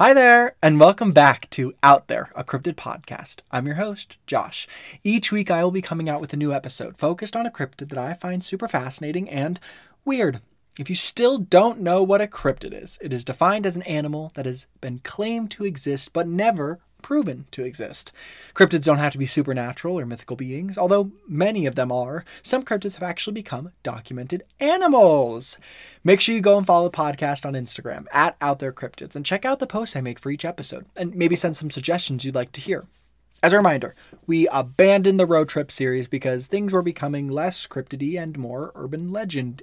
Hi there, and welcome back to Out There, a cryptid podcast. I'm your host, Josh. Each week I will be coming out with a new episode focused on a cryptid that I find super fascinating and weird. If you still don't know what a cryptid is, it is defined as an animal that has been claimed to exist but never proven to exist. Cryptids don't have to be supernatural or mythical beings, although many of them are. Some cryptids have actually become documented animals. Make sure you go and follow the podcast on Instagram at Out There Cryptids and check out the posts I make for each episode and maybe send some suggestions you'd like to hear. As a reminder, we abandoned the road trip series because things were becoming less cryptidy and more urban legend.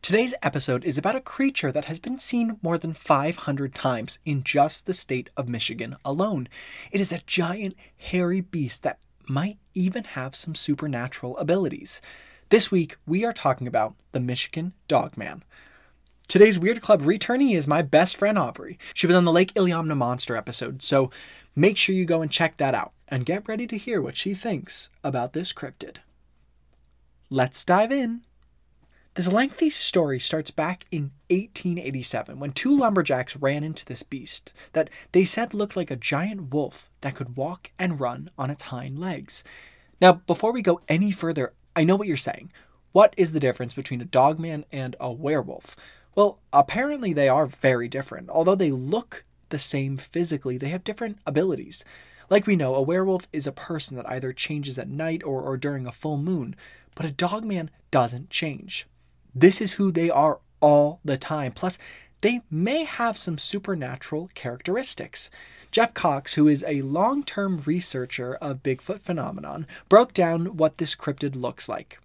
Today's episode is about a creature that has been seen more than 500 times in just the state of Michigan alone. It is a giant, hairy beast that might even have some supernatural abilities. This week, we are talking about the Michigan Dogman. Today's Weird Club returnee is my best friend Aubrey. She was on the Lake Iliamna Monster episode, so make sure you go and check that out and get ready to hear what she thinks about this cryptid. Let's dive in. This lengthy story starts back in 1887 when two lumberjacks ran into this beast that they said looked like a giant wolf that could walk and run on its hind legs. Now, before we go any further, I know what you're saying. What is the difference between a dogman and a werewolf? Well, apparently they are very different. Although they look the same physically, they have different abilities. Like we know, a werewolf is a person that either changes at night or, or during a full moon, but a dogman doesn't change. This is who they are all the time. Plus, they may have some supernatural characteristics. Jeff Cox, who is a long term researcher of Bigfoot phenomenon, broke down what this cryptid looks like.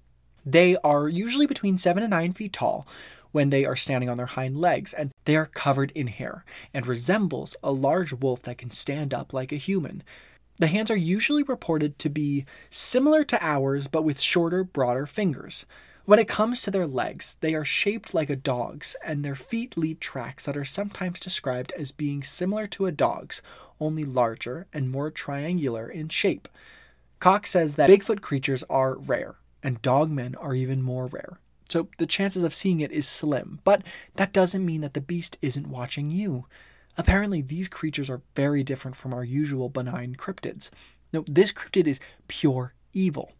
They are usually between 7 and 9 feet tall when they are standing on their hind legs, and they are covered in hair and resembles a large wolf that can stand up like a human. The hands are usually reported to be similar to ours, but with shorter, broader fingers. When it comes to their legs, they are shaped like a dog's, and their feet leave tracks that are sometimes described as being similar to a dog's, only larger and more triangular in shape. Cox says that Bigfoot creatures are rare, and dogmen are even more rare. So the chances of seeing it is slim, but that doesn't mean that the beast isn't watching you. Apparently, these creatures are very different from our usual benign cryptids. No, this cryptid is pure evil.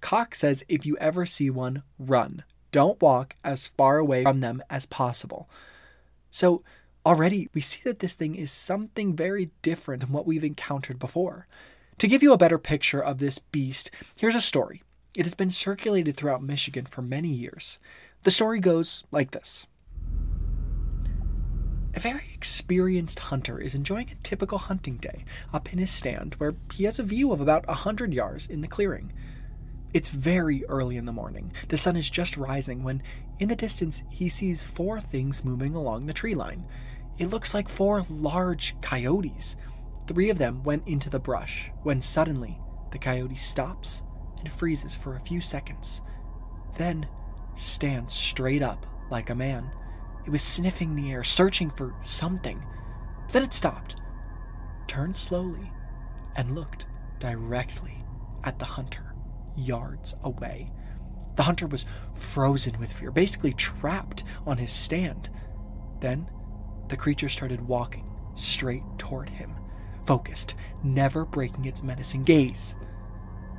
Cox says if you ever see one, run. Don't walk as far away from them as possible. So, already we see that this thing is something very different than what we've encountered before. To give you a better picture of this beast, here's a story. It has been circulated throughout Michigan for many years. The story goes like this A very experienced hunter is enjoying a typical hunting day up in his stand where he has a view of about a hundred yards in the clearing. It's very early in the morning. The sun is just rising when, in the distance, he sees four things moving along the tree line. It looks like four large coyotes. Three of them went into the brush when suddenly the coyote stops and freezes for a few seconds. Then stands straight up like a man. It was sniffing the air, searching for something. Then it stopped, turned slowly, and looked directly at the hunter yards away. The hunter was frozen with fear, basically trapped on his stand. Then the creature started walking straight toward him, focused, never breaking its menacing gaze.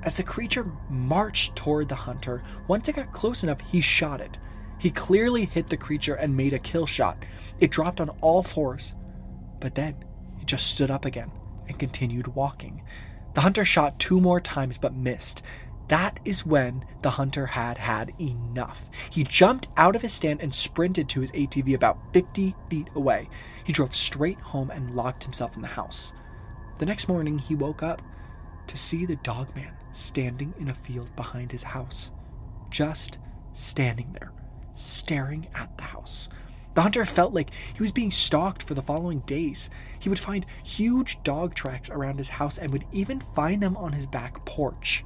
As the creature marched toward the hunter, once it got close enough, he shot it. He clearly hit the creature and made a kill shot. It dropped on all fours, but then it just stood up again and continued walking. The hunter shot two more times but missed, that is when the hunter had had enough. He jumped out of his stand and sprinted to his ATV about 50 feet away. He drove straight home and locked himself in the house. The next morning, he woke up to see the dogman standing in a field behind his house. Just standing there, staring at the house. The hunter felt like he was being stalked for the following days. He would find huge dog tracks around his house and would even find them on his back porch.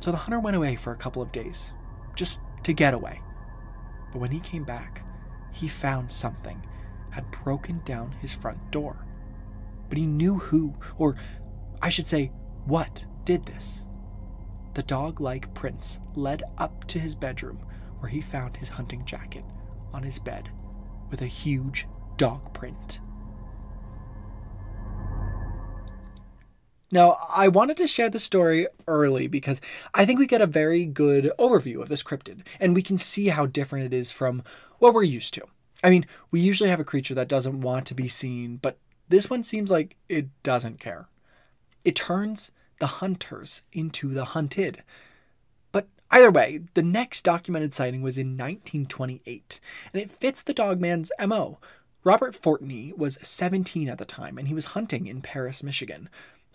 So the hunter went away for a couple of days, just to get away. But when he came back, he found something had broken down his front door. But he knew who, or I should say, what, did this. The dog like prints led up to his bedroom where he found his hunting jacket on his bed with a huge dog print. Now, I wanted to share the story early because I think we get a very good overview of this cryptid, and we can see how different it is from what we're used to. I mean, we usually have a creature that doesn't want to be seen, but this one seems like it doesn't care. It turns the hunters into the hunted. But either way, the next documented sighting was in 1928, and it fits the dogman's MO. Robert Fortney was 17 at the time, and he was hunting in Paris, Michigan.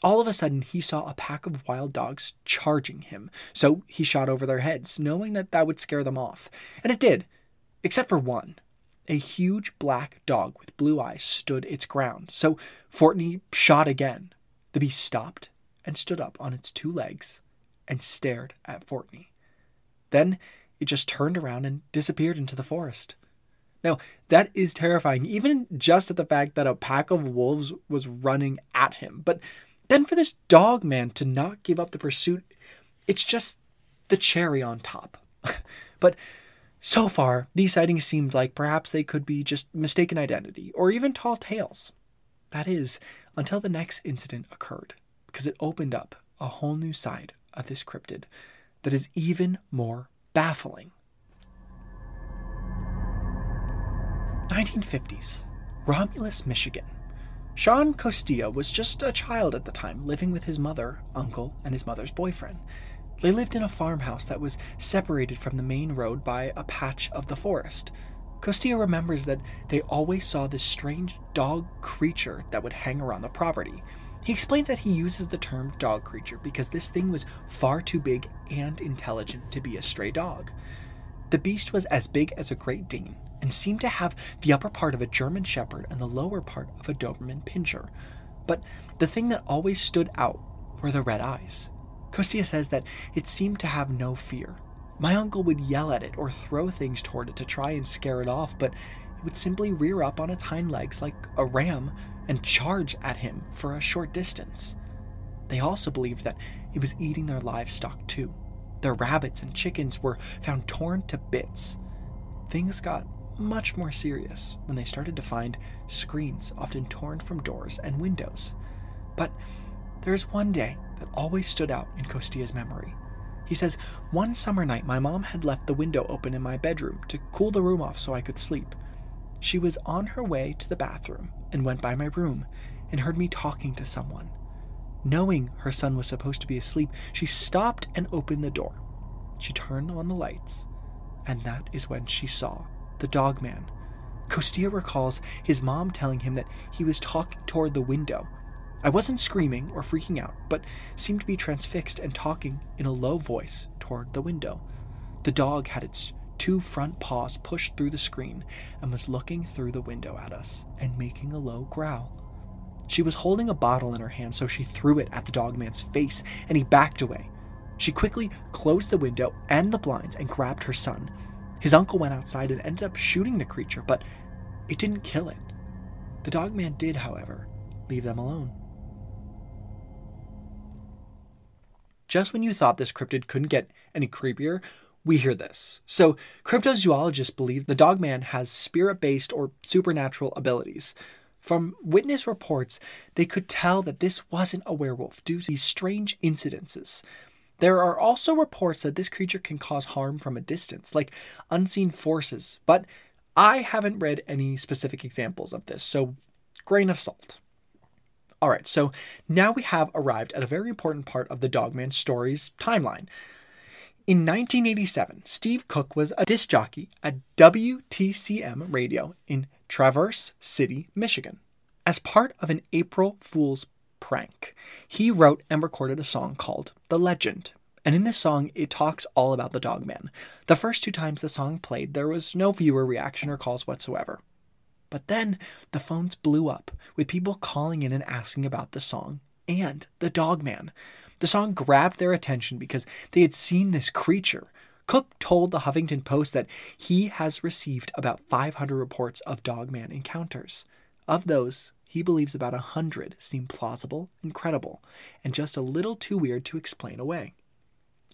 All of a sudden, he saw a pack of wild dogs charging him, so he shot over their heads, knowing that that would scare them off. And it did, except for one. A huge black dog with blue eyes stood its ground, so Fortney shot again. The beast stopped and stood up on its two legs and stared at Fortney. Then it just turned around and disappeared into the forest. Now, that is terrifying, even just at the fact that a pack of wolves was running at him. But then for this dog man to not give up the pursuit, it's just the cherry on top. but so far, these sightings seemed like perhaps they could be just mistaken identity or even tall tales. That is, until the next incident occurred because it opened up a whole new side of this cryptid that is even more baffling. 1950s, Romulus, Michigan. Sean Costilla was just a child at the time, living with his mother, uncle, and his mother's boyfriend. They lived in a farmhouse that was separated from the main road by a patch of the forest. Costilla remembers that they always saw this strange dog creature that would hang around the property. He explains that he uses the term dog creature because this thing was far too big and intelligent to be a stray dog. The beast was as big as a Great Dane and seemed to have the upper part of a German Shepherd and the lower part of a Doberman Pinscher. But the thing that always stood out were the red eyes. Costilla says that it seemed to have no fear. My uncle would yell at it or throw things toward it to try and scare it off, but it would simply rear up on its hind legs like a ram and charge at him for a short distance. They also believed that it was eating their livestock too. Their rabbits and chickens were found torn to bits. Things got much more serious when they started to find screens often torn from doors and windows. But there's one day that always stood out in Costilla's memory. He says, One summer night, my mom had left the window open in my bedroom to cool the room off so I could sleep. She was on her way to the bathroom and went by my room and heard me talking to someone. Knowing her son was supposed to be asleep, she stopped and opened the door. She turned on the lights, and that is when she saw the dog man. Costilla recalls his mom telling him that he was talking toward the window. I wasn't screaming or freaking out, but seemed to be transfixed and talking in a low voice toward the window. The dog had its two front paws pushed through the screen and was looking through the window at us and making a low growl. She was holding a bottle in her hand, so she threw it at the dogman's face and he backed away. She quickly closed the window and the blinds and grabbed her son. His uncle went outside and ended up shooting the creature, but it didn't kill it. The dogman did, however, leave them alone. Just when you thought this cryptid couldn't get any creepier, we hear this. So, cryptozoologists believe the dogman has spirit based or supernatural abilities. From witness reports, they could tell that this wasn't a werewolf due to these strange incidences. There are also reports that this creature can cause harm from a distance, like unseen forces, but I haven't read any specific examples of this, so grain of salt. All right, so now we have arrived at a very important part of the Dogman story's timeline. In 1987, Steve Cook was a disc jockey at WTCM Radio in Traverse City, Michigan. As part of an April Fool's prank, he wrote and recorded a song called The Legend. And in this song, it talks all about the dogman. The first two times the song played, there was no viewer reaction or calls whatsoever. But then the phones blew up with people calling in and asking about the song and the dogman. The song grabbed their attention because they had seen this creature. Cook told the Huffington Post that he has received about 500 reports of Dogman encounters. Of those, he believes about a 100 seem plausible and credible, and just a little too weird to explain away.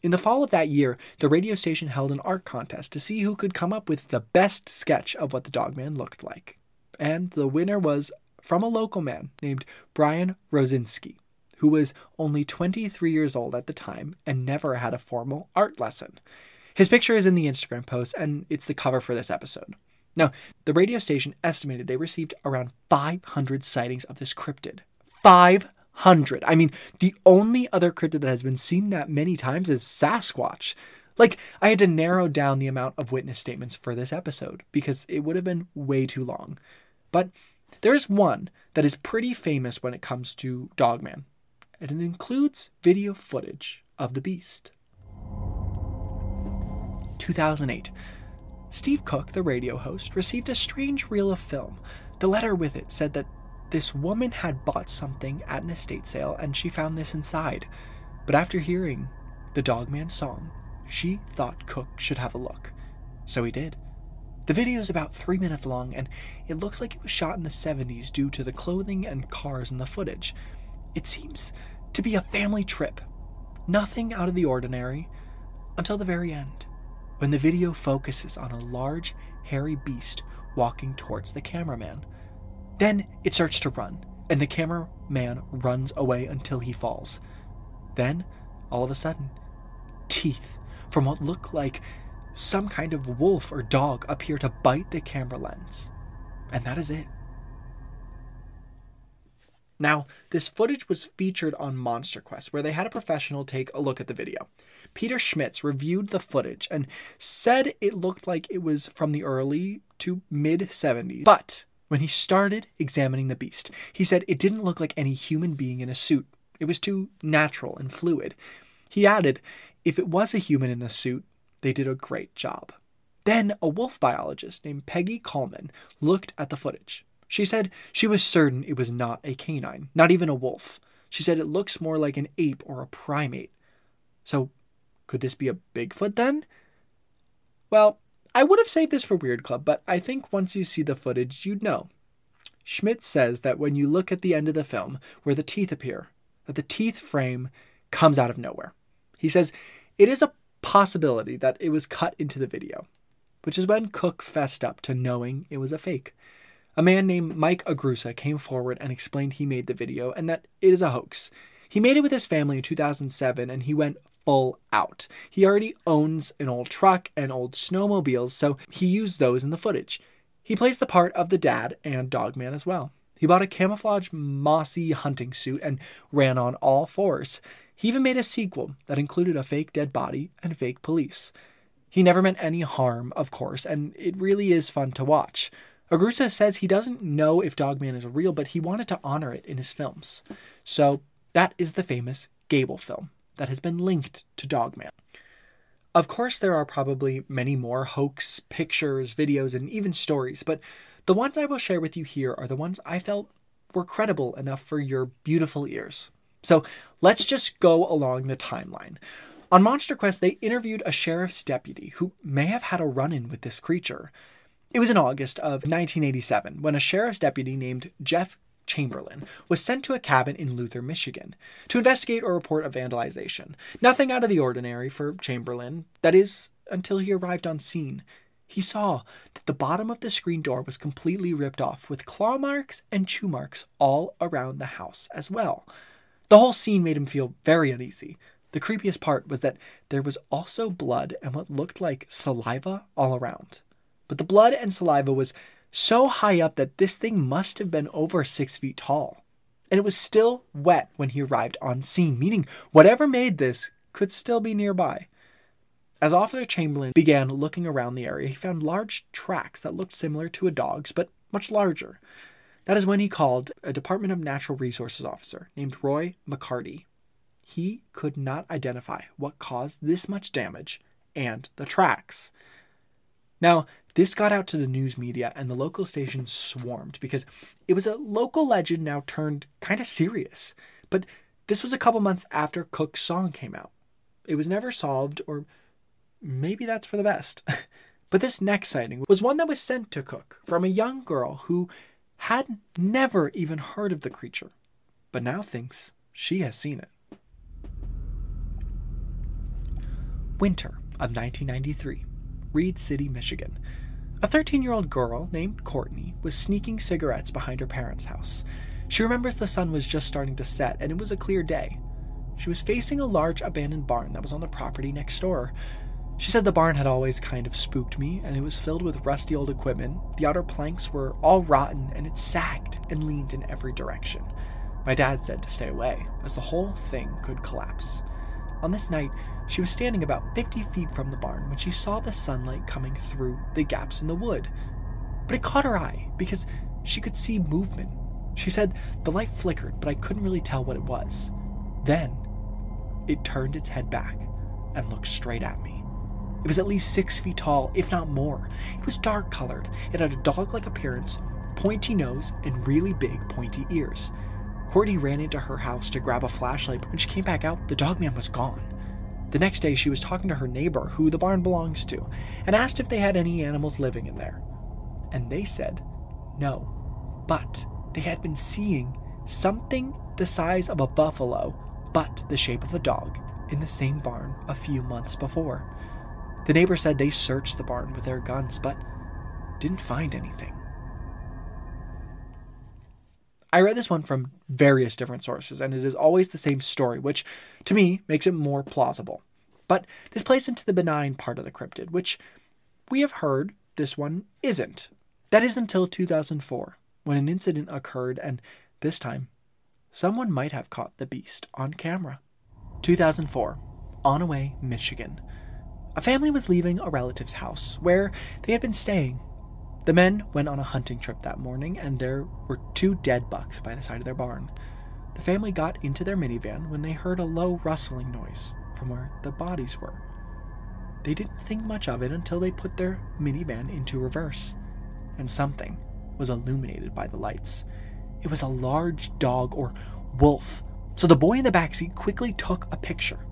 In the fall of that year, the radio station held an art contest to see who could come up with the best sketch of what the Dogman looked like. And the winner was from a local man named Brian Rosinski who was only 23 years old at the time and never had a formal art lesson. His picture is in the Instagram post, and it's the cover for this episode. Now, the radio station estimated they received around 500 sightings of this cryptid. 500! I mean, the only other cryptid that has been seen that many times is Sasquatch. Like, I had to narrow down the amount of witness statements for this episode because it would have been way too long. But there's one that is pretty famous when it comes to Dogman, and it includes video footage of the beast. 2008. Steve Cook, the radio host, received a strange reel of film. The letter with it said that this woman had bought something at an estate sale and she found this inside. But after hearing the Dogman song, she thought Cook should have a look. So he did. The video is about three minutes long and it looks like it was shot in the 70s due to the clothing and cars in the footage. It seems to be a family trip. Nothing out of the ordinary until the very end, when the video focuses on a large, hairy beast walking towards the cameraman. Then it starts to run, and the cameraman runs away until he falls. Then, all of a sudden, teeth from what look like some kind of wolf or dog appear to bite the camera lens. And that is it. Now, this footage was featured on Monster Quest, where they had a professional take a look at the video. Peter Schmitz reviewed the footage and said it looked like it was from the early to mid 70s. But when he started examining the beast, he said it didn't look like any human being in a suit. It was too natural and fluid. He added, if it was a human in a suit, they did a great job. Then a wolf biologist named Peggy Coleman looked at the footage. She said she was certain it was not a canine, not even a wolf. She said it looks more like an ape or a primate. So, could this be a Bigfoot then? Well, I would have saved this for Weird Club, but I think once you see the footage, you'd know. Schmidt says that when you look at the end of the film, where the teeth appear, that the teeth frame comes out of nowhere. He says it is a possibility that it was cut into the video, which is when Cook fessed up to knowing it was a fake. A man named Mike Agrusa came forward and explained he made the video and that it is a hoax. He made it with his family in 2007 and he went full out. He already owns an old truck and old snowmobiles, so he used those in the footage. He plays the part of the dad and dogman as well. He bought a camouflage mossy hunting suit and ran on all fours. He even made a sequel that included a fake dead body and fake police. He never meant any harm, of course, and it really is fun to watch. Agrusa says he doesn't know if Dogman is real, but he wanted to honor it in his films. So that is the famous Gable film that has been linked to Dogman. Of course, there are probably many more hoax pictures, videos, and even stories, but the ones I will share with you here are the ones I felt were credible enough for your beautiful ears. So let's just go along the timeline. On Monster Quest, they interviewed a sheriff's deputy who may have had a run in with this creature. It was in August of 1987 when a sheriff's deputy named Jeff Chamberlain was sent to a cabin in Luther, Michigan, to investigate or report a vandalization. Nothing out of the ordinary for Chamberlain, that is, until he arrived on scene. He saw that the bottom of the screen door was completely ripped off, with claw marks and chew marks all around the house as well. The whole scene made him feel very uneasy. The creepiest part was that there was also blood and what looked like saliva all around. But the blood and saliva was so high up that this thing must have been over six feet tall. And it was still wet when he arrived on scene, meaning whatever made this could still be nearby. As Officer Chamberlain began looking around the area, he found large tracks that looked similar to a dog's, but much larger. That is when he called a Department of Natural Resources officer named Roy McCarty. He could not identify what caused this much damage and the tracks. Now, this got out to the news media, and the local stations swarmed because it was a local legend now turned kind of serious. But this was a couple months after Cook's song came out. It was never solved, or maybe that's for the best. but this next sighting was one that was sent to Cook from a young girl who had never even heard of the creature, but now thinks she has seen it. Winter of 1993, Reed City, Michigan. A 13 year old girl named Courtney was sneaking cigarettes behind her parents' house. She remembers the sun was just starting to set and it was a clear day. She was facing a large abandoned barn that was on the property next door. She said the barn had always kind of spooked me, and it was filled with rusty old equipment. The outer planks were all rotten, and it sagged and leaned in every direction. My dad said to stay away, as the whole thing could collapse. On this night, she was standing about 50 feet from the barn when she saw the sunlight coming through the gaps in the wood. But it caught her eye because she could see movement. She said the light flickered, but I couldn't really tell what it was. Then, it turned its head back and looked straight at me. It was at least six feet tall, if not more. It was dark colored. It had a dog like appearance, pointy nose, and really big, pointy ears. Courtney ran into her house to grab a flashlight, but when she came back out, the dog man was gone. The next day, she was talking to her neighbor, who the barn belongs to, and asked if they had any animals living in there. And they said no, but they had been seeing something the size of a buffalo, but the shape of a dog, in the same barn a few months before. The neighbor said they searched the barn with their guns, but didn't find anything. I read this one from various different sources, and it is always the same story, which to me makes it more plausible. But this plays into the benign part of the cryptid, which we have heard this one isn't. That is until 2004, when an incident occurred, and this time, someone might have caught the beast on camera. 2004, Onaway, Michigan. A family was leaving a relative's house where they had been staying. The men went on a hunting trip that morning, and there were two dead bucks by the side of their barn. The family got into their minivan when they heard a low rustling noise from where the bodies were. They didn't think much of it until they put their minivan into reverse, and something was illuminated by the lights. It was a large dog or wolf, so the boy in the backseat quickly took a picture.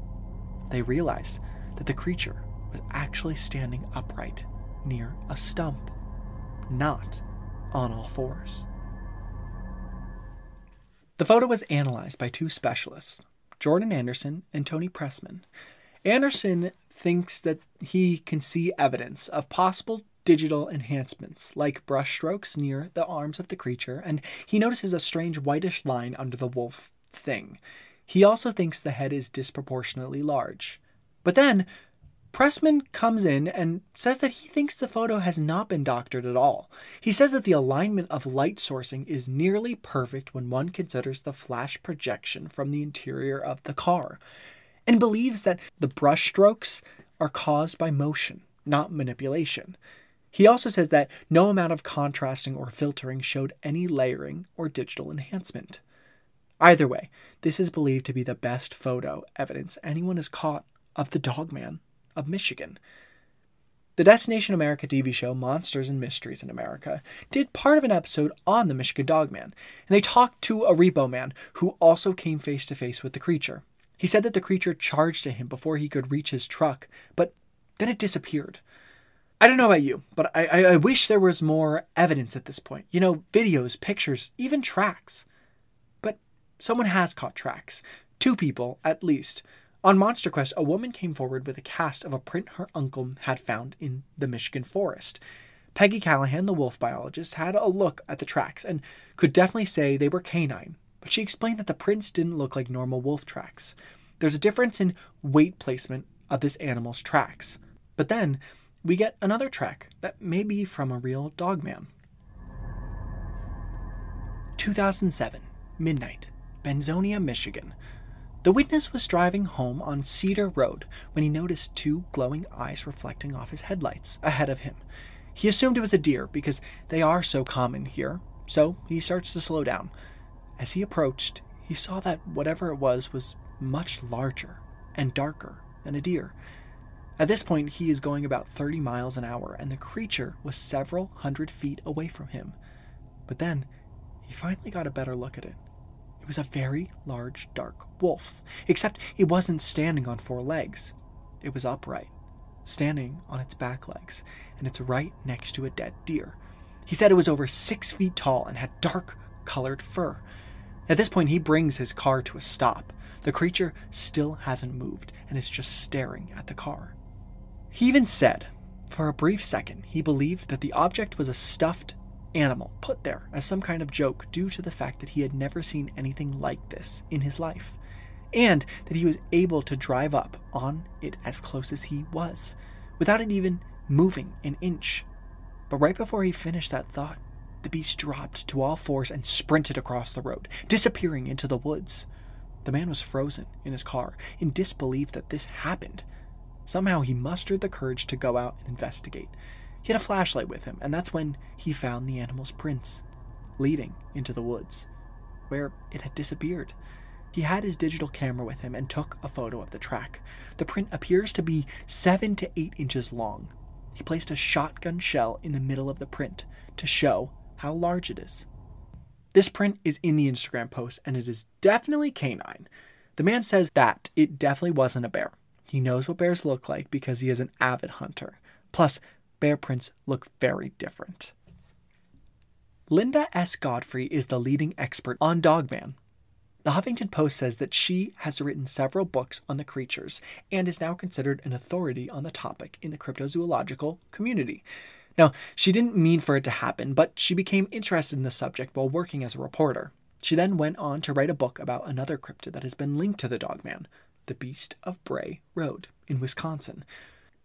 They realized that the creature was actually standing upright near a stump, not on all fours. The photo was analyzed by two specialists, Jordan Anderson and Tony Pressman. Anderson thinks that he can see evidence of possible digital enhancements, like brushstrokes near the arms of the creature, and he notices a strange whitish line under the wolf thing. He also thinks the head is disproportionately large. But then, Pressman comes in and says that he thinks the photo has not been doctored at all. He says that the alignment of light sourcing is nearly perfect when one considers the flash projection from the interior of the car, and believes that the brushstrokes are caused by motion, not manipulation. He also says that no amount of contrasting or filtering showed any layering or digital enhancement. Either way, this is believed to be the best photo evidence anyone has caught of the Dogman of Michigan. The Destination America TV show Monsters and Mysteries in America did part of an episode on the Michigan Dogman, and they talked to a repo man who also came face to face with the creature. He said that the creature charged at him before he could reach his truck, but then it disappeared. I don't know about you, but I, I, I wish there was more evidence at this point. You know, videos, pictures, even tracks. But someone has caught tracks. Two people, at least. On Monster Quest, a woman came forward with a cast of a print her uncle had found in the Michigan forest. Peggy Callahan, the wolf biologist, had a look at the tracks and could definitely say they were canine, but she explained that the prints didn't look like normal wolf tracks. There's a difference in weight placement of this animal's tracks. But then we get another track that may be from a real dogman. 2007, midnight, Benzonia, Michigan. The witness was driving home on Cedar Road when he noticed two glowing eyes reflecting off his headlights ahead of him. He assumed it was a deer because they are so common here, so he starts to slow down. As he approached, he saw that whatever it was was much larger and darker than a deer. At this point, he is going about 30 miles an hour, and the creature was several hundred feet away from him. But then, he finally got a better look at it was a very large, dark wolf, except it wasn't standing on four legs. It was upright, standing on its back legs, and it's right next to a dead deer. He said it was over six feet tall and had dark colored fur. At this point, he brings his car to a stop. The creature still hasn't moved and is just staring at the car. He even said, for a brief second, he believed that the object was a stuffed animal put there as some kind of joke due to the fact that he had never seen anything like this in his life, and that he was able to drive up on it as close as he was, without it even moving an inch. But right before he finished that thought, the beast dropped to all fours and sprinted across the road, disappearing into the woods. The man was frozen in his car, in disbelief that this happened. Somehow he mustered the courage to go out and investigate. He had a flashlight with him, and that's when he found the animal's prints, leading into the woods, where it had disappeared. He had his digital camera with him and took a photo of the track. The print appears to be seven to eight inches long. He placed a shotgun shell in the middle of the print to show how large it is. This print is in the Instagram post and it is definitely canine. The man says that it definitely wasn't a bear. He knows what bears look like because he is an avid hunter. Plus, bear prints look very different. Linda S. Godfrey is the leading expert on Dogman. The Huffington Post says that she has written several books on the creatures and is now considered an authority on the topic in the cryptozoological community. Now, she didn't mean for it to happen, but she became interested in the subject while working as a reporter. She then went on to write a book about another cryptid that has been linked to the Dogman, the Beast of Bray Road in Wisconsin.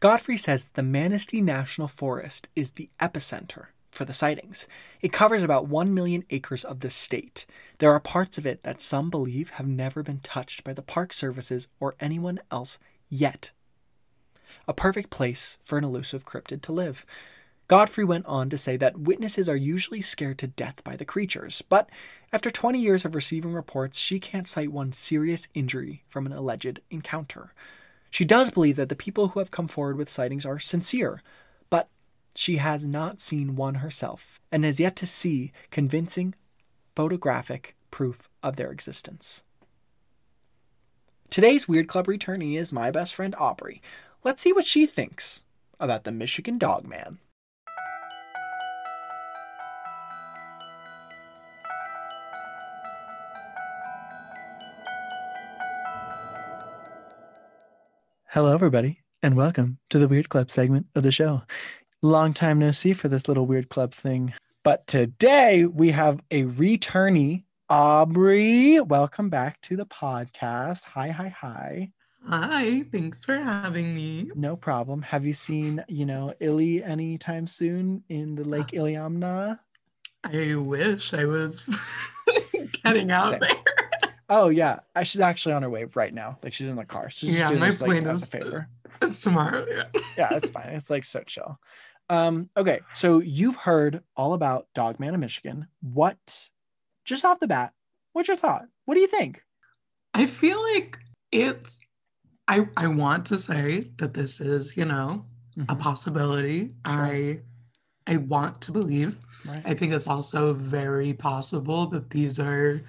Godfrey says that the Manistee National Forest is the epicenter for the sightings. It covers about 1 million acres of the state. There are parts of it that some believe have never been touched by the park services or anyone else yet. A perfect place for an elusive cryptid to live. Godfrey went on to say that witnesses are usually scared to death by the creatures, but after 20 years of receiving reports, she can't cite one serious injury from an alleged encounter. She does believe that the people who have come forward with sightings are sincere, but she has not seen one herself and has yet to see convincing photographic proof of their existence. Today's Weird Club returnee is my best friend Aubrey. Let's see what she thinks about the Michigan Dogman. Hello, everybody, and welcome to the Weird Club segment of the show. Long time no see for this little Weird Club thing. But today we have a returnee, Aubrey. Welcome back to the podcast. Hi, hi, hi. Hi, thanks for having me. No problem. Have you seen, you know, Illy anytime soon in the Lake Iliamna? I wish I was getting out Same. there. Oh yeah, she's actually on her way right now. Like she's in the car. She's just Yeah, my this, like, plane a is- favor. It's tomorrow. Yeah. Yeah, it's fine. It's like so chill. Um, okay, so you've heard all about Dogman in Michigan. What, just off the bat, what's your thought? What do you think? I feel like it's I I want to say that this is, you know, a Mhm, possibility. I I want to believe. right? I think it's also very possible that these are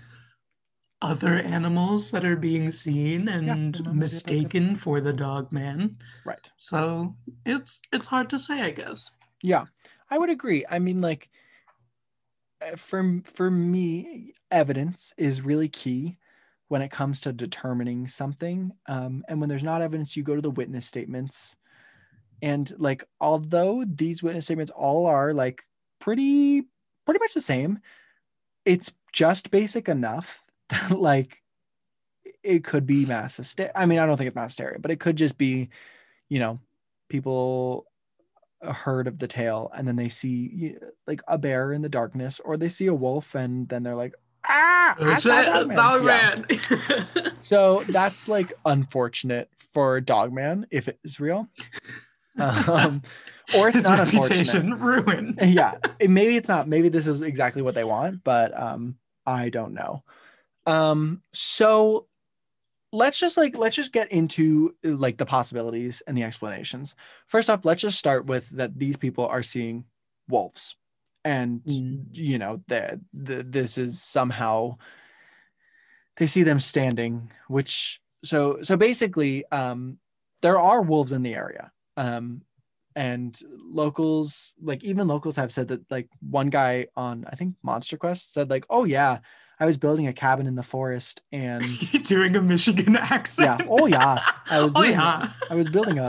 other animals that are being seen and there might be other- mistaken for the dog man. Right. So it's it's hard to say, I guess. Yeah, I would agree. I mean, like, uh, for for me, evidence is really key when it comes to determining something. Um, and when there's not evidence, you go to the witness statements. And like, although these witness statements all are like pretty pretty much the same, it's just basic enough that like it could be mass hysteria. I mean, I don't think it's mass hysteria, but it could just be, you know, people heard of the tale and then they see like a bear in the darkness or they see a wolf and then they're like ah Oh, I saw shit, Dogman." Dog Yeah. so that's like unfortunate for dogman if it is real um or it's His not reputation unfortunate ruined. yeah it- maybe it's not maybe this is exactly what they want but um i don't know um so let's just like let's just get into like the possibilities and the explanations. First off let's just start with that these people are seeing wolves. And Mm. you know that this is somehow they see them standing which so so basically um there are wolves in the area. Um and locals like even locals have said that like one guy on i think monster quest said like oh yeah i was building a cabin in the forest and doing a Michigan accent. yeah oh yeah i was doing oh yeah. I was building a,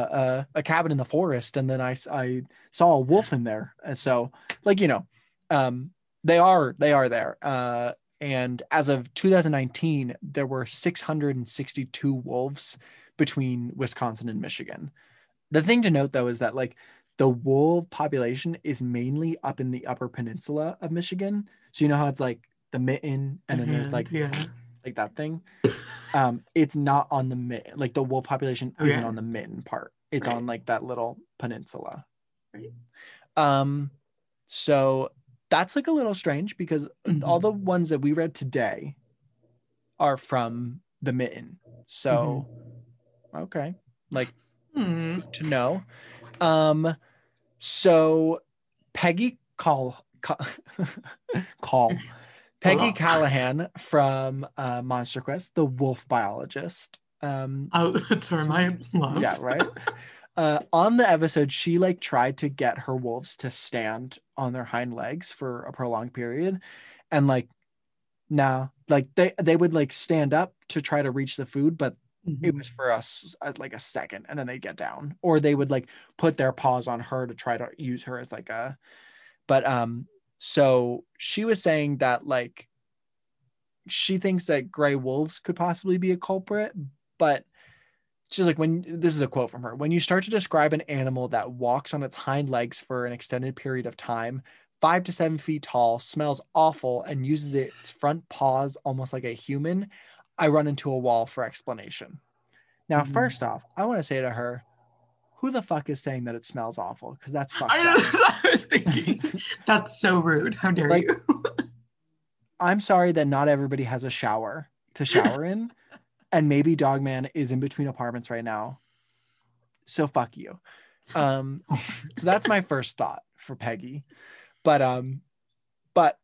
a a cabin in the forest, and then I I saw a wolf in there, and so like you know, Um, they are they are there. Uh, and as of 2019, there were 662 wolves between Wisconsin and Michigan. The thing to note though is that like the wolf population is mainly up in the upper peninsula of Michigan. So you know how it's like the mitten and then there's like yeah. like that thing. Um, it's not on the mitten. Like the wolf population isn't on the mitten part. It's Right. on like that little peninsula. Right. Um, so that's like a little strange because all Mhm. the ones that we read today are from the mitten. So okay, like Hmm. to know. Um, so Peggy call call, call Peggy. Callahan from uh, Monster Quest, the wolf biologist. Um, Oh, a term I love. yeah, right. Uh, on the episode, she like tried to get her wolves to stand on their hind legs for a prolonged period, and like, now, like they they would like stand up to try to reach the food, but it Mhm. was for us as like a second and then they'd get down or they would like put their paws on her to try to use her as like a but um so she was saying that like she thinks that gray wolves could possibly be a culprit but she's like when this is a quote from her when you start to describe an animal that walks on its hind legs for an extended period of time five to seven feet tall smells awful and uses its front paws almost like a human I run into a wall for explanation. Now, Mhm. first off, I want to say to her, who the fuck is saying that it smells awful? Because that's fucked I know. up. I was thinking. That's so rude. How dare Like- you? I'm sorry that not everybody has a shower to shower in, and maybe Dogman is in between apartments right now. So fuck you. Um, so that's my first thought for Peggy, but um, but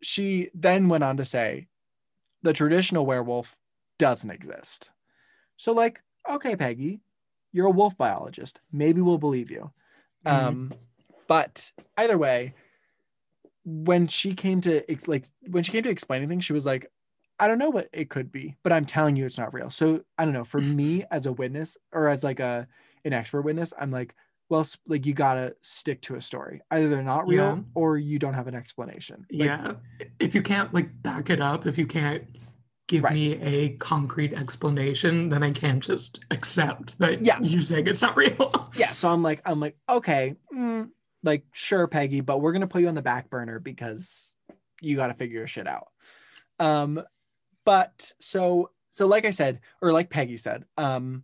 she then went on to say, the traditional werewolf doesn't exist. So like, okay, Peggy, you're a wolf biologist. Maybe we'll believe you. Mhm. Um, but either way, when she came to like when she came to explaining things, she was like, I don't know what it could be, but I'm telling you it's not real. So I don't know. For me as a witness or as like a an expert witness, I'm like, well, like you gotta stick to a story. Either they're not real Yeah. or you don't have an explanation. Like, yeah. If you can't like back it up, if you can't give Right. me a concrete explanation, then I can't just accept that Yeah. you're saying it's not real. yeah. So I'm like, I'm like, okay, mm, like sure, Peggy, but we're gonna put you on the back burner because you got to figure your shit out. Um, but so so like I said, or like Peggy said, um,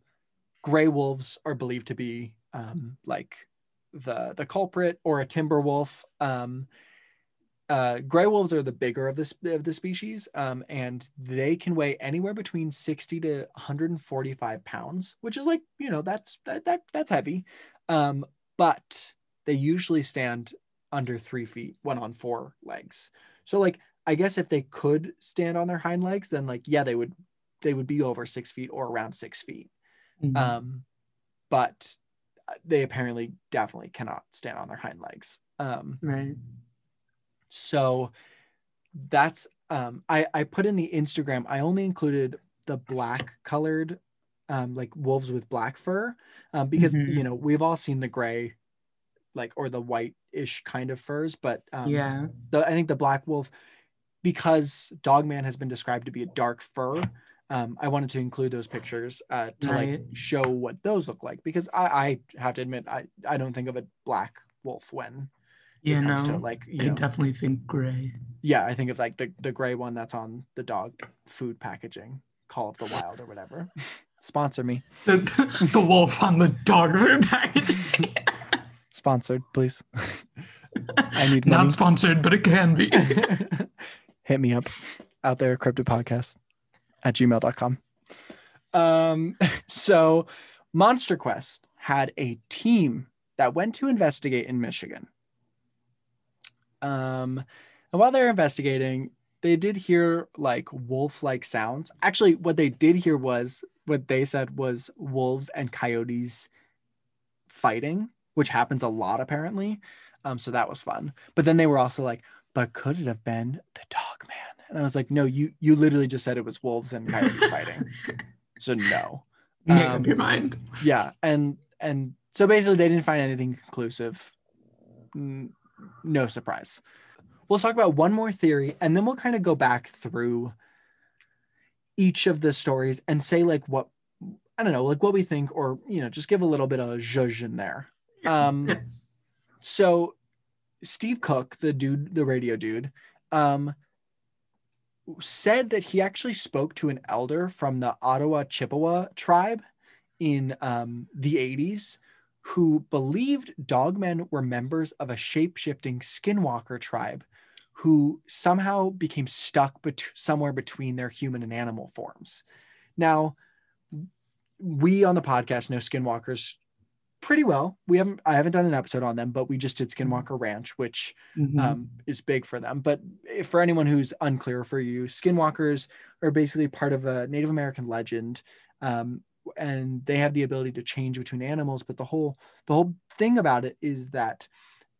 gray wolves are believed to be um like the the culprit or a timber wolf. Um, uh, gray wolves are the bigger of this of the species, um, and they can weigh anywhere between sixty to one hundred and forty five pounds, which is like you know that's that, that that's heavy. Um, but they usually stand under three feet when on four legs. So like I guess if they could stand on their hind legs, then like yeah, they would they would be over six feet or around six feet. Mhm. Um, but they apparently definitely cannot stand on their hind legs. Um, right. So that's um I I put in the Instagram. I only included the black colored um like wolves with black fur um because Mhm. you know we've all seen the gray like or the white-ish kind of furs but um yeah. the I think the black wolf because Dogman has been described to be a dark fur um, I wanted to include those pictures uh, to like show what those look like because I, I have to admit I, I don't think of a black wolf when Yeah, no. to like you I know definitely think gray. yeah, I think of like the, the gray one that's on the dog food packaging, Call of the Wild or whatever. Sponsor me. The, the wolf on the dog food packaging. Sponsored, please. I need money. Not sponsored, but it can be. Hit me up out there, crypto podcast at gmail.com. Um, so Monster Quest had a team that went to investigate in Michigan. Um, and while they're investigating, they did hear like wolf like sounds. Actually, what they did hear was what they said was wolves and coyotes fighting, which happens a lot apparently. Um, so that was fun. But then they were also like, but could it have been the dog man? And I was like, no, you you literally just said it was wolves and coyotes fighting. So no. Make Um, up your mind. Yeah. And and so basically they didn't find anything conclusive. No surprise. we'll talk about one more theory and then we'll kind of go back through each of the stories and say like what I don't know, like what we think, or you know, just give a little bit of a zhuzh in there. Um, so Steve Cook, the dude, the radio dude, um, said that he actually spoke to an elder from the Ottawa Chippewa tribe in um, the 80s who believed dogmen were members of a shape-shifting skinwalker tribe who somehow became stuck bet- somewhere between their human and animal forms. Now, we on the podcast know skinwalkers pretty well. We haven't I haven't done an episode on them, but we just did Skinwalker Ranch, which Mhm. um, is big for them. But if, for anyone who's unclear for you, skinwalkers are basically part of a Native American legend, um, and they have the ability to change between animals. But the whole the whole thing about it is that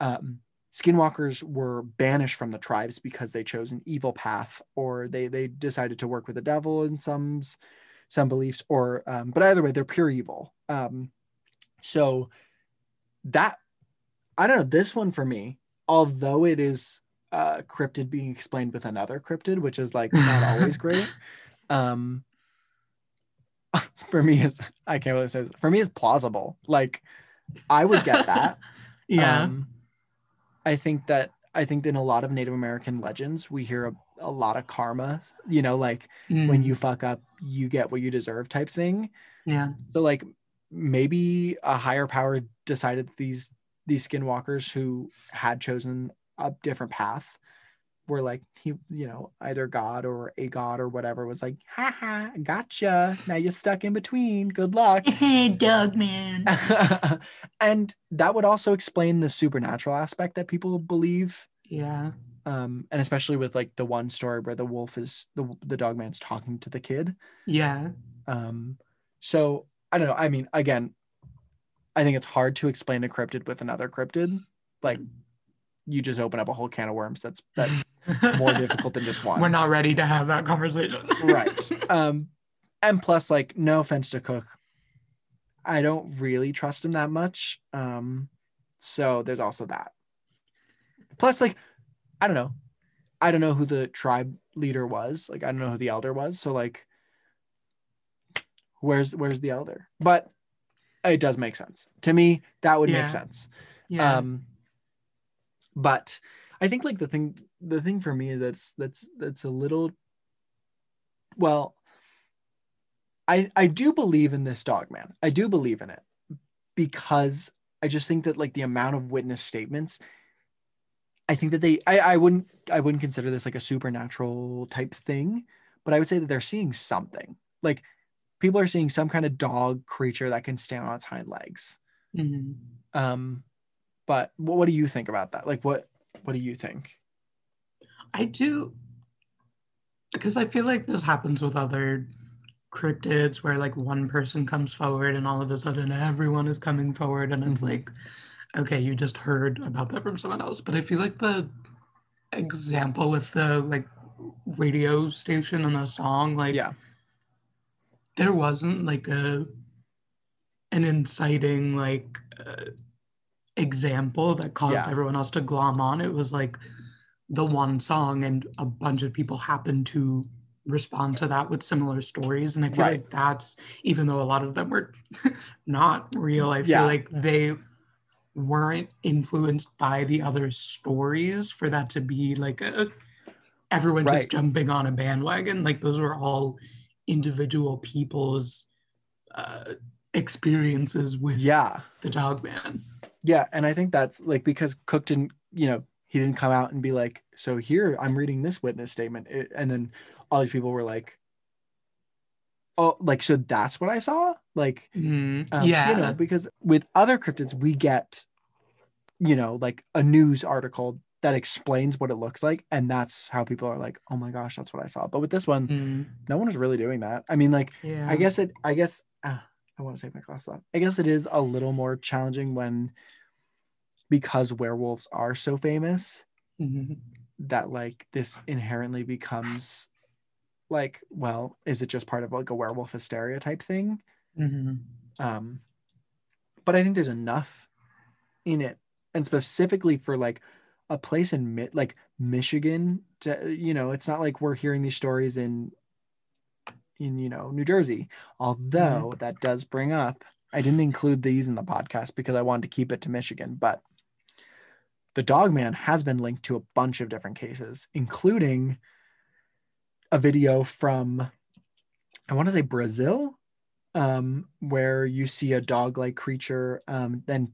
um, skinwalkers were banished from the tribes because they chose an evil path, or they they decided to work with the devil in some some beliefs, or um, but either way, they're pure evil. Um, so that I don't know this one for me although it is uh cryptid being explained with another cryptid which is like not always great um for me is i can't really say this, for me is plausible. Like i would get that. Yeah. um i think that i think that in a lot of native american legends we hear a, a lot of karma you know like when Mm, you fuck up you get what you deserve type thing. Yeah. so like maybe a higher power decided these these skinwalkers who had chosen a different path were like he you know either god or a god or whatever was like ha ha gotcha now you're stuck in between good luck Hey, dog man. and that would also explain the supernatural aspect that people believe Yeah. um and especially with like the one story where the wolf is the the dog man's talking to the kid Yeah. um, so I don't know. I mean, again, I think it's hard to explain a cryptid with another cryptid. Like you just open up a whole can of worms. That's that's more difficult than just one. We're not ready to have that conversation. right. Um, and plus, like, no offense to Cook, I don't really trust him that much. Um, so there's also that. Plus, like, I don't know. I don't know who the tribe leader was. Like, I don't know who the elder was. So, like, where's where's the elder? But it does make sense to me. That would Yeah. make sense. yeah. Um, but I think like the thing the thing for me is that's that's that's a little well I I do believe in this dog man. I do believe in it because I just think that like the amount of witness statements I think that they I, I wouldn't I wouldn't consider this like a supernatural type thing, but I would say that they're seeing something. Like people are seeing some kind of dog creature that can stand on its hind legs. Mhm. Um, but what, what do you think about that? Like, what what do you think? I do because I feel like this happens with other cryptids where like one person comes forward and all of a sudden everyone is coming forward and it's Mhm. like okay you just heard about that from someone else but I feel like the example with the like radio station and the song like Yeah, there wasn't like a an inciting like uh, example that caused Yeah. everyone else to glom on it was like the one song and a bunch of people happened to respond to that with similar stories and i feel Right. like that's even though a lot of them were not real i feel Yeah. like they weren't influenced by the other stories for that to be like a everyone Right. just jumping on a bandwagon like those were all individual people's uh, experiences with yeah, the dog man. Yeah. And I think that's like because Cook didn't, you know, he didn't come out and be like, so here I'm reading this witness statement, It- and then all these people were like, oh, like so that's what I saw, like. Mm, Um, yeah, you know, because with other cryptids, we get, you know, like a news article that explains what it looks like, and that's how people are like, "Oh my gosh, that's what I saw." But with this one, Mm, no one is really doing that. I mean, like, yeah. I guess it. I guess uh, I want to take my glasses off. I guess it is a little more challenging when, because werewolves are so famous, Mhm. that like this inherently becomes, like, well, is it just part of like a werewolf hysteria type thing? Mhm. um but i think there's enough in it and specifically for like a place in like Michigan. To, you know, it's not like we're hearing these stories in in you know New Jersey. Although that does bring up, I didn't include these in the podcast because I wanted to keep it to Michigan, but the dog man has been linked to a bunch of different cases, including a video from I want to say Brazil, um, where you see a dog-like creature. Um, then,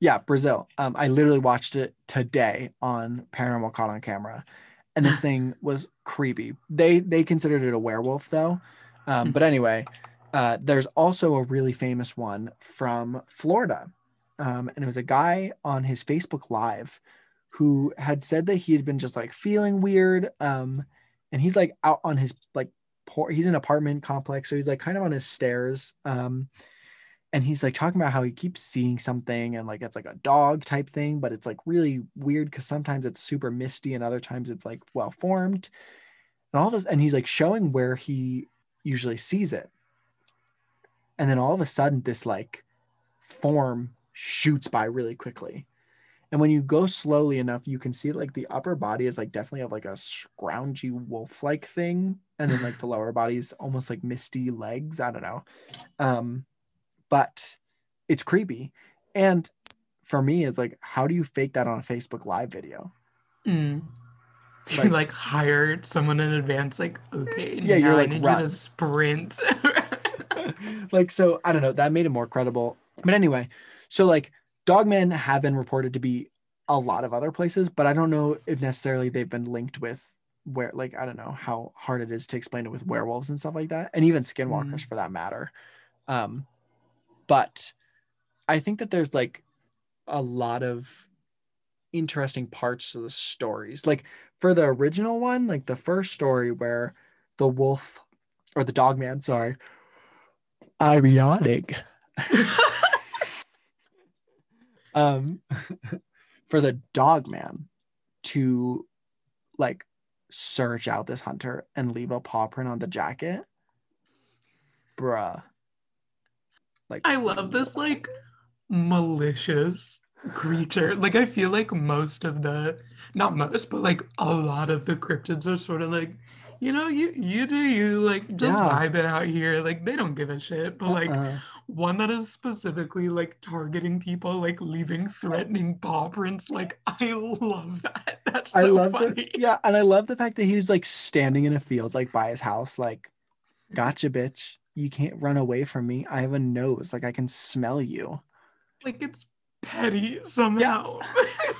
yeah, Brazil. Um, I literally watched it today on Paranormal Caught on Camera, and this thing was creepy. They they considered it a werewolf though, um, but anyway, uh, there's also a really famous one from Florida, um, and it was a guy on his Facebook Live who had said that he had been just like feeling weird. Um, and he's like out on his like por- he's an apartment complex, so he's like kind of on his stairs. Um, and he's like talking about how he keeps seeing something and like it's like a dog type thing, but it's like really weird because sometimes it's super misty and other times it's like well formed. And all of us, and he's like showing where he usually sees it. And then all of a sudden, this like form shoots by really quickly. And when you go slowly enough, you can see like the upper body is like definitely of like a scroungy wolf like thing. And then like the lower body's almost like misty legs. I don't know. Um, but it's creepy. And for me, it's like, how do you fake that on a Facebook Live video? Mm. Like- you like hired someone in advance, like, okay, Yeah, you're like, I need run. you to sprint. like so i don't know that made it more credible but anyway so like dogmen have been reported to be a lot of other places but i don't know if necessarily they've been linked with where like i don't know how hard it is to explain it with werewolves and stuff like that and even skinwalkers for that matter um but i think that there's like a lot of interesting parts to the stories. Like for the original one like the first story where the wolf or the dog man sorry i'm yawning um for the dog man to like search out this hunter and leave a paw print on the jacket. Bruh like I love this like malicious creature. Like I feel like most of the not most, but like a lot of the cryptids are sort of like, you know, you you do you like just Yeah. vibing out here. Like they don't give a shit. But like uh-uh. one that is specifically like targeting people, like leaving threatening paw prints. Like I love that. That's so I love funny. it. Yeah, and I love the fact that he was like standing in a field like by his house, like, gotcha, bitch. You can't run away from me. I have a nose, like I can smell you. Like it's petty somehow.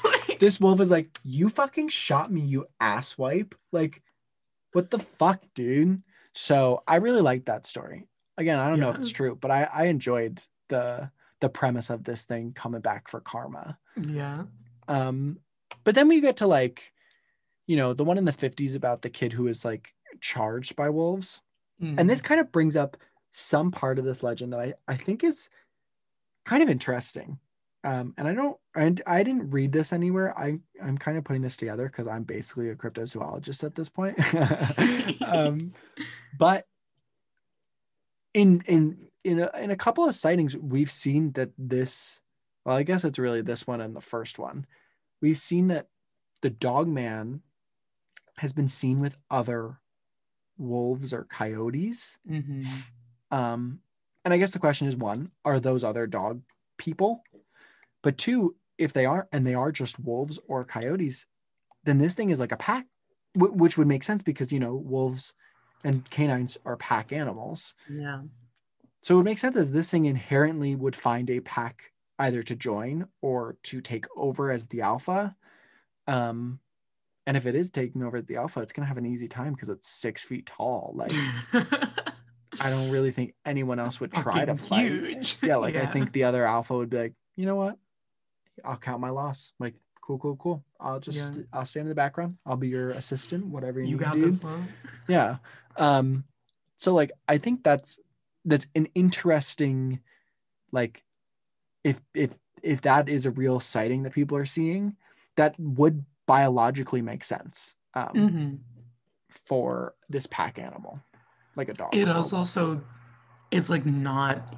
Like, This wolf is like, you fucking shot me, you asswipe. Like, what the fuck, dude? So I really liked that story. Again, I don't know if it's true, but I, I enjoyed the the premise of this thing coming back for karma. yeah. Um, but then we get to like, you know, the one in the 50s about the kid who is like charged by wolves. And this kind of brings up some part of this legend that I, I think is kind of interesting. Um, and I don't, and I didn't read this anywhere. I, I'm kind of putting this together because I'm basically a cryptozoologist at this point. um, but in, in, in a, in a couple of sightings, we've seen that this, well, I guess it's really this one and the first one. We've seen that the dog man has been seen with other wolves or coyotes. Mhm. Um, and I guess the question is one, are those other dog people? But two, if they are and they are just wolves or coyotes, then this thing is like a pack, wh- which would make sense because you know wolves and canines are pack animals. Yeah. So it would make sense that this thing inherently would find a pack either to join or to take over as the alpha. Um, and if it is taking over as the alpha, it's gonna have an easy time because it's six feet tall. Like I don't really think anyone else would try to Fucking fight. huge. Yeah, like I think the other alpha would be like, you know what? I'll count my loss. Like, cool, cool, cool. I'll just Yeah. I'll stand in the background. I'll be your assistant, whatever you, you got dude. this one. Yeah. Um, so like I think that's that's an interesting like if if if that is a real sighting that people are seeing, that would biologically make sense um, Mhm. for this pack animal, like a dog. It is also, it's like not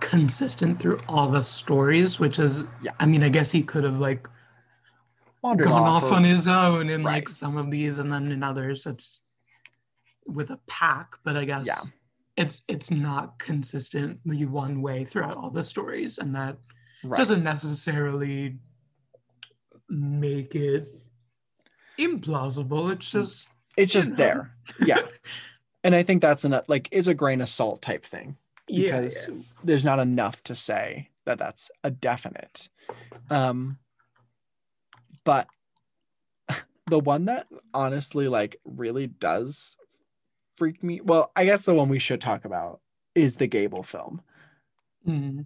consistent through all the stories, which is, Yeah. I mean, I guess he could have like wandered gone off, off on his own in like some of these, and then in others it's with a pack. But I guess Yeah. it's it's not consistently one way throughout all the stories, and that right. doesn't necessarily make it implausible. It's just it's just know. there. Yeah. and I think that's enough like it's a grain of salt type thing. because yeah. there's not enough to say that that's a definite. Um, but the one that honestly like really does freak me. Well, I guess the one we should talk about is the Gable film Mm.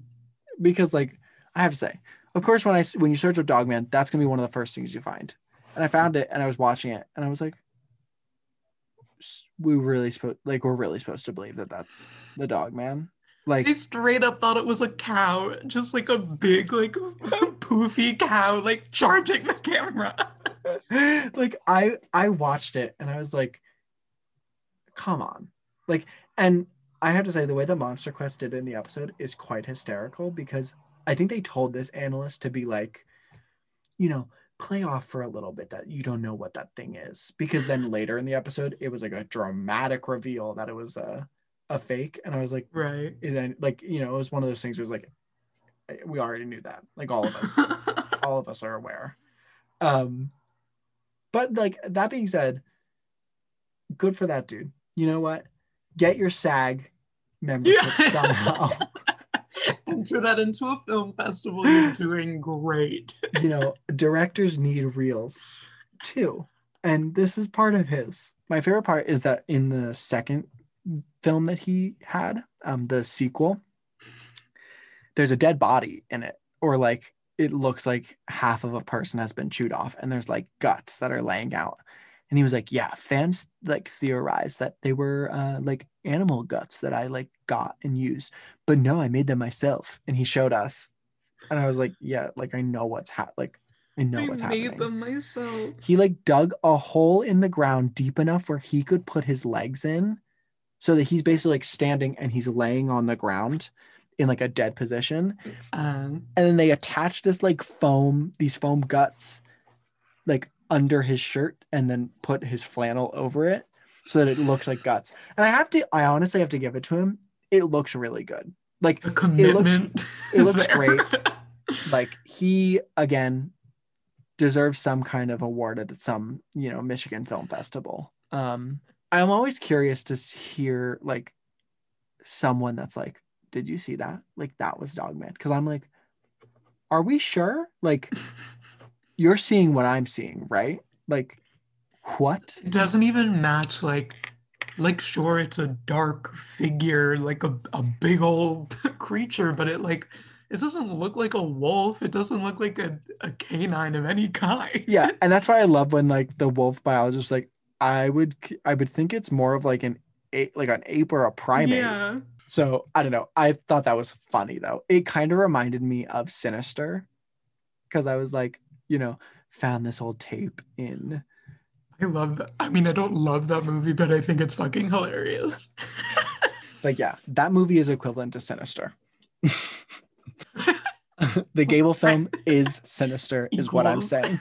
because like I have to say, of course, when I when you search up Dogman, that's gonna be one of the first things you find. And I found it, and I was watching it, and I was like, we really supposed like we're really supposed to believe that that's the dog man. Like I straight up thought it was a cow, just like a big, like poofy cow, like charging the camera. like I I watched it and I was like, come on. Like, and I have to say the way that Monster Quest did in the episode is quite hysterical because I think they told this analyst to be like, you know, play off for a little bit that you don't know what that thing is. Because then later in the episode, it was like a dramatic reveal that it was a a fake. And I was like, Right. and then like, you know, it was one of those things where it was like, we already knew that. Like all of us all of us are aware. Um, but like that being said, good for that dude. You know what? Get your SAG membership somehow. Enter that into a film festival. You're doing great. you know, directors need reels too. And this is part of his. My favorite part is that in the second film that he had, um, the sequel, there's a dead body in it, or like it looks like half of a person has been chewed off, and there's like guts that are laying out. And he was like, "Yeah, fans like theorize that they were uh, like animal guts that I like got and used, but no, I made them myself." And he showed us, and I was like, "Yeah, like I know what's hap like I know I what's made happening." them myself. He like dug a hole in the ground deep enough where he could put his legs in so that he's basically like standing and he's laying on the ground in like a dead position. Um, And then they attach this like foam, these foam guts like under his shirt and then put his flannel over it so that it looks like guts. And I have to, I honestly have to give it to him. It looks really good. Like the commitment. it looks there. great. like he again deserves some kind of award at some you know michigan film festival um i'm always curious to hear like someone that's like did you see that like that was dogman because i'm like are we sure like you're seeing what i'm seeing right like what It doesn't even match like like sure it's a dark figure like a, a big old creature but it like it doesn't look like a wolf it doesn't look like a, a canine of any kind yeah and that's why i love when like the wolf biologist like i would i would think it's more of like an ape like an ape or a primate yeah So I don't know. I thought that was funny though. It kind of reminded me of Sinister because I was like, you know, found this old tape in. I love that i mean i don't love that movie but i think it's fucking hilarious but yeah, that movie is equivalent to Sinister. the Gable film is Sinister, is what I'm saying.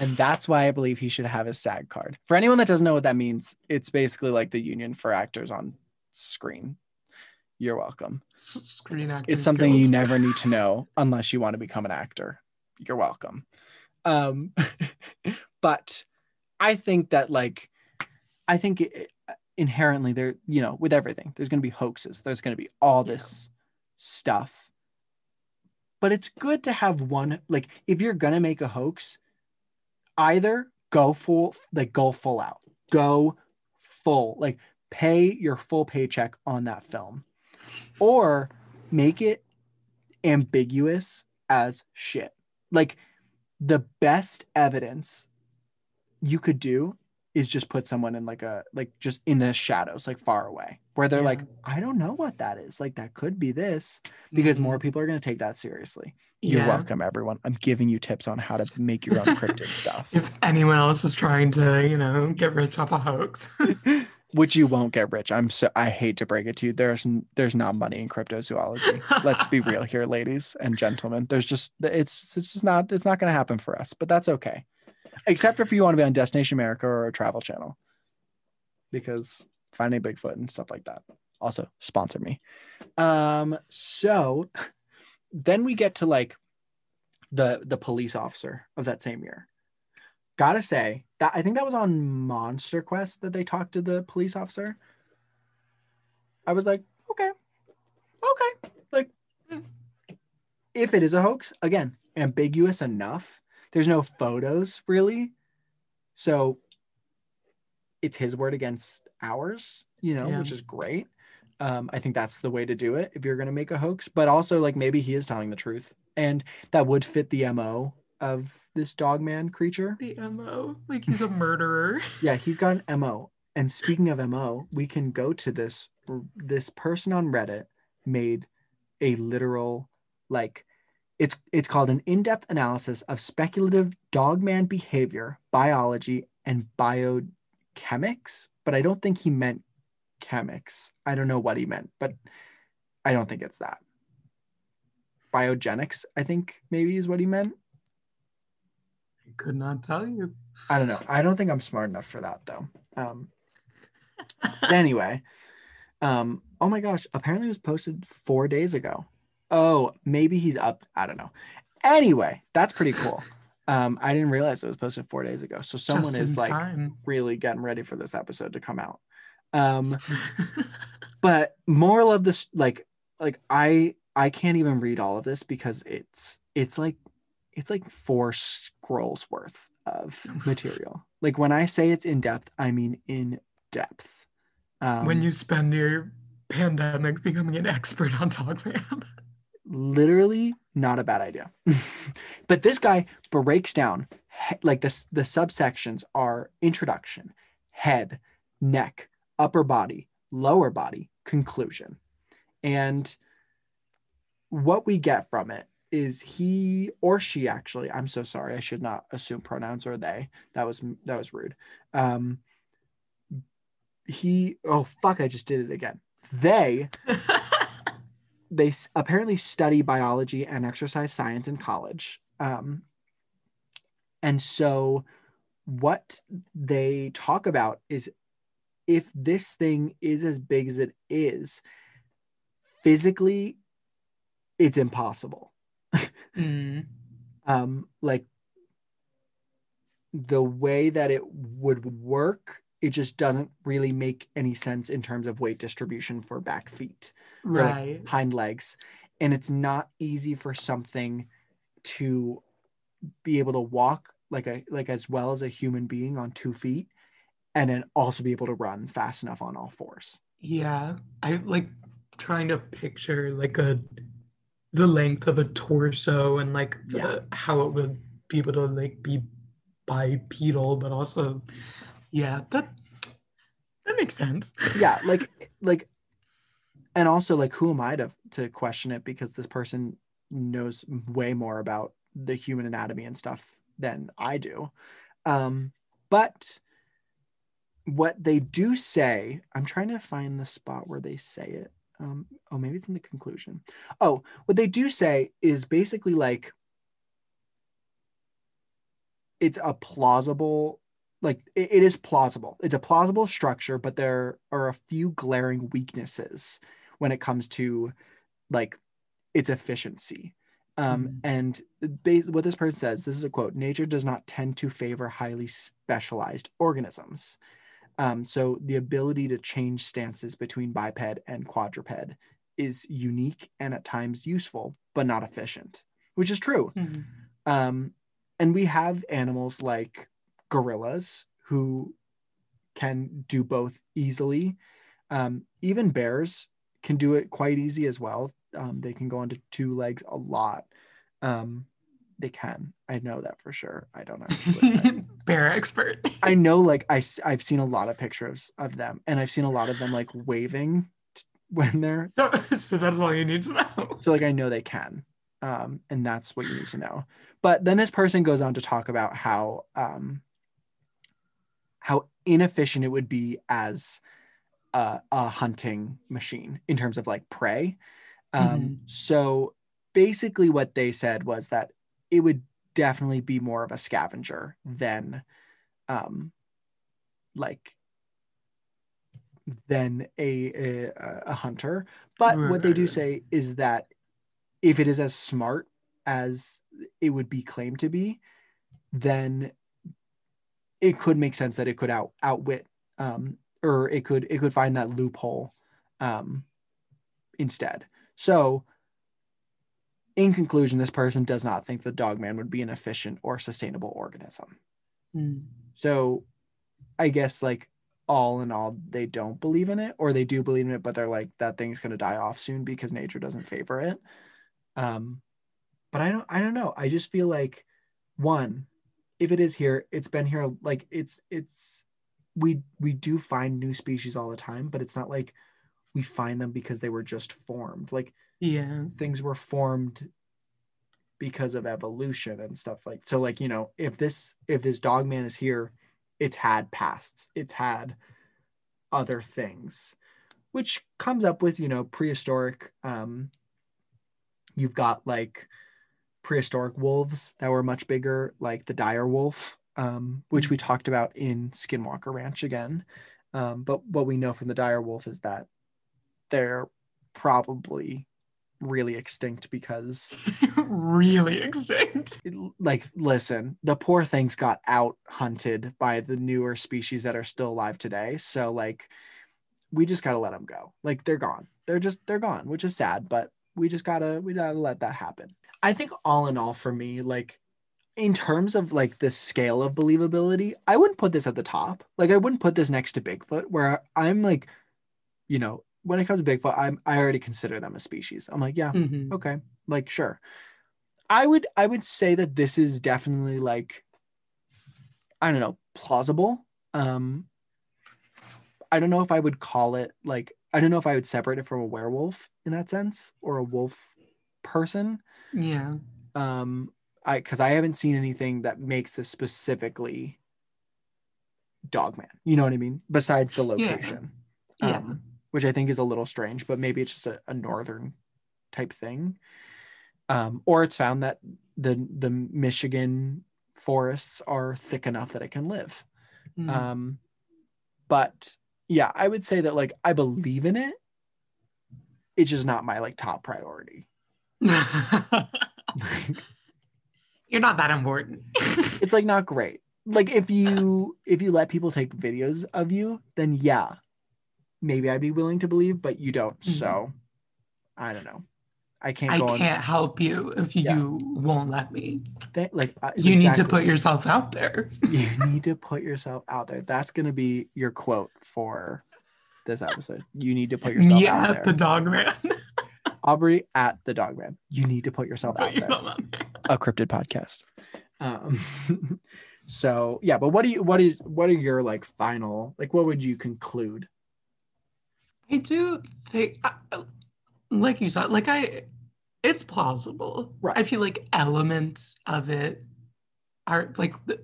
And that's why I believe he should have his SAG card. For anyone that doesn't know what that means, it's basically like the union for actors on screen. You're welcome. Screen Actors it's something you never need to know unless you want to become an actor you're welcome um but i think that like i think it, inherently there you know with everything there's going to be hoaxes there's going to be all Yeah. this stuff but it's good to have one like if you're going to make a hoax either go full like go full out go full like pay your full paycheck on that film or make it ambiguous as shit. Like the best evidence you could do is just put someone in like a like just in the shadows, like far away, where they're like, I don't know what that is. Like that could be this, because Mhm. more people are gonna take that seriously. You're Yeah. welcome, everyone. I'm giving you tips on how to make your own cryptid stuff. if anyone else is trying to you know get rich off a hoax which you won't get rich. I'm so I hate to break it to you. There's there's not money in cryptozoology. Let's be real here, ladies and gentlemen. There's just it's it's just not it's not going to happen for us. But that's okay, except if you want to be on Destination America or a Travel Channel, because finding Bigfoot and stuff like that. Also sponsor me. Um. So then we get to like the the police officer of that same year. Gotta say that I think that was on Monster Quest that they talked to the police officer. I was like, okay, okay, like Mm. if it is a hoax, again, ambiguous enough. There's no photos really, so it's his word against ours, you know, Yeah. which is great. Um, I think that's the way to do it if you're gonna make a hoax, but also like maybe he is telling the truth, and that would fit the mo of this dog man creature. the mo like he's a murderer Yeah, he's got an mo. And speaking of mo, we can go to this this person on Reddit made a literal like it's it's called an in-depth analysis of speculative dogman behavior, biology, and biochemics. But I don't think he meant chemics. I don't know what he meant, but I don't think it's that. Biogenics, I think maybe is what he meant. i could not tell you I don't know. I don't think I'm smart enough for that though. Um, anyway, um, oh my gosh, apparently it was posted four days ago. Oh, maybe he's up. I don't know. Anyway, that's pretty cool. Um, I didn't realize it was posted four days ago. So someone is like time. really getting ready for this episode to come out. Um, but moral of this, like, like I I can't even read all of this because it's it's like it's like four scrolls worth of material. Like when I say it's in depth, I mean in depth. Um, when you spend your pandemic becoming an expert on Dogman. literally not a bad idea. but this guy breaks down like this the subsections are introduction, head, neck, upper body, lower body, conclusion. And what we get from it is he or she actually i'm so sorry i should not assume pronouns or they that was that was rude um he oh fuck i just did it again they they s- apparently study biology and exercise science in college. Um, and so, what they talk about is if this thing is as big as it is, physically, it's impossible. Mm. Um, like the way that it would work, it just doesn't really make any sense in terms of weight distribution for back feet. or, like, Right. hind legs and it's not easy for something to be able to walk like a like as well as a human being on two feet and then also be able to run fast enough on all fours Yeah. I like trying to picture like a the length of a torso and like the, Yeah. how it would be able to like be bipedal, but also yeah, that that makes sense. yeah like like and also like who am i to to question it because this person knows way more about the human anatomy and stuff than i do. Um but what they do say i'm trying to find the spot where they say it. Um oh maybe it's in the conclusion. Oh what they do say is basically like it's a plausible like it, it is plausible it's a plausible structure but there are a few glaring weaknesses when it comes to like its efficiency um, Mhm. and ba- what this person says this is a quote nature does not tend to favor highly specialized organisms um, so the ability to change stances between biped and quadruped is unique and at times useful but not efficient which is true Mhm. um, and we have animals like gorillas who can do both easily. Um, even bears can do it quite easy as well. Um, they can go onto two legs a lot. Um, they can. I know that for sure. I don't. I- Bear expert. I know, like I, I've seen a lot of pictures of them, and I've seen a lot of them like waving when they're so, so that's all you need to know. so like I know they can. Um, and that's what you need to know. But then this person goes on to talk about how um how inefficient it would be as a, a hunting machine in terms of like prey. Um, Mhm. So basically, what they said was that it would definitely be more of a scavenger than, um, like, than a a, a hunter. But what they do Right. say is that if it is as smart as it would be claimed to be, then it could make sense that it could out outwit um, or it could it could find that loophole um, instead. So, in conclusion, this person does not think the dogman would be an efficient or sustainable organism. Mm. So, I guess like all in all, they don't believe in it, or they do believe in it, but they're like that thing's gonna die off soon because nature doesn't favor it. Um, but I don't I don't know. I just feel like one, if it is here, it's been here like it's it's we we do find new species all the time, but it's not like we find them because they were just formed. Like Yeah. things were formed because of evolution and stuff like so like you know if this if this dog man is here it's had pasts it's had other things which comes up with you know prehistoric um you've got like prehistoric wolves that were much bigger like the dire wolf um which we talked about in skinwalker ranch again. Um but what we know from the dire wolf is that they're probably really extinct because really extinct. like listen the poor things got out hunted by the newer species that are still alive today. So like we just gotta let them go. Like they're gone. They're just they're gone which is sad but we just gotta we gotta let that happen i think all in all for me like in terms of like the scale of believability i wouldn't put this at the top. Like i wouldn't put this next to bigfoot where i'm like you know when it comes to bigfoot i'm i already consider them a species. I'm like yeah Mhm. okay like sure. I would i would say that this is definitely like i don't know plausible. Um i don't know if i would call it like i don't know if i would separate it from a werewolf in that sense or a wolf person Yeah. um i because i haven't seen anything that makes this specifically dogman you know what i mean besides the Yeah. location Yeah. um, which I think is a little strange, but maybe it's just a, a northern type thing. Um, or it's found that the the Michigan forests are thick enough that it can live. Mm. Um, but yeah, I would say that like I believe in it. It's just not my like top priority. You're not that important. it's like not great. Like if you if you let people take videos of you, then yeah, maybe I'd be willing to believe, but you don't. Mhm. So I don't know. I can't I can't help you if you won't let me. Like uh, You need to put yourself out there. you need to put yourself out there. That's gonna be your quote for this episode. You need to put yourself Me out there. the dog man. Aubrey at the Dogman. You need to put yourself Put out there. out there. A cryptid podcast. Um, so yeah, but what do you? What is? What are your like final? Like, what would you conclude? I do think, like you said, like I, it's plausible. Right. I feel like elements of it are like the,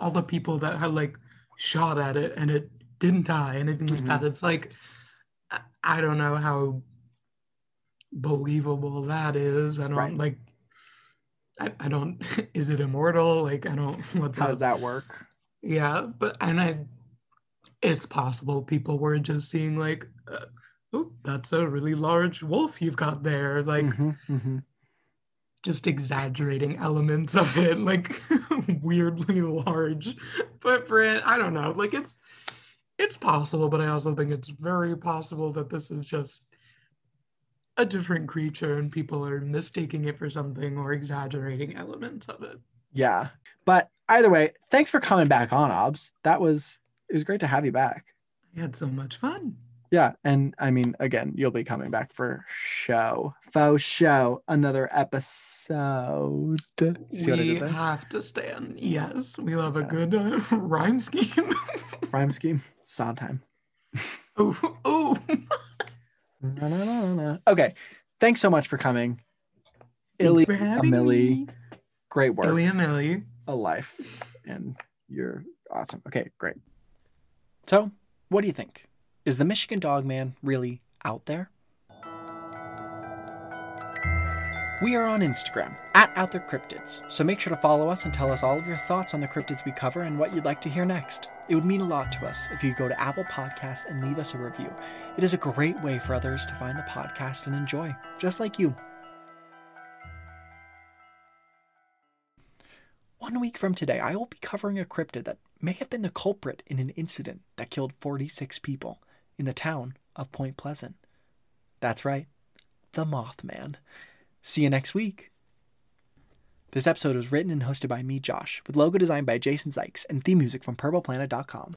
all the people that had like shot at it and it didn't die, and anything like Mhm. that. It's like, I don't know how believable that is. I don't Right. like, I, I don't, is it immortal? Like, I don't, what's How does that work? Yeah, but and I, it's possible people were just seeing like, uh, oh, that's a really large wolf you've got there, like Mhm, mhm. just exaggerating elements of it, like weirdly large footprint. I don't know, like it's it's possible, but I also think it's very possible that this is just a different creature and people are mistaking it for something or exaggerating elements of it. Yeah, but either way, thanks for coming back on, Obs. That was it was great to have you back. I had so much fun. Yeah, and I mean, again, you'll be coming back for show, faux show, another episode. See what I we have to stand. Yes, we love a Yeah. good uh, rhyme scheme. Rhyme scheme, Sondheim. oh, oh. Na, na, na. Okay, thanks so much for coming. Illy, Amelie, great work, Illy Amelie. a life, and you're awesome. Okay, great. So, what do you think? Is the Michigan Dog Man really out there? We are on Instagram at Out There Cryptids, so make sure to follow us and tell us all of your thoughts on the cryptids we cover and what you'd like to hear next. It would mean a lot to us if you go to Apple Podcasts and leave us a review. It is a great way for others to find the podcast and enjoy, just like you. One week from today, I will be covering a cryptid that may have been the culprit in an incident that killed 46 people in the town of Point Pleasant. That's right, the Mothman. See you next week. This episode was written and hosted by me, Josh, with logo designed by Jason Zykes and theme music from purpleplanet.com.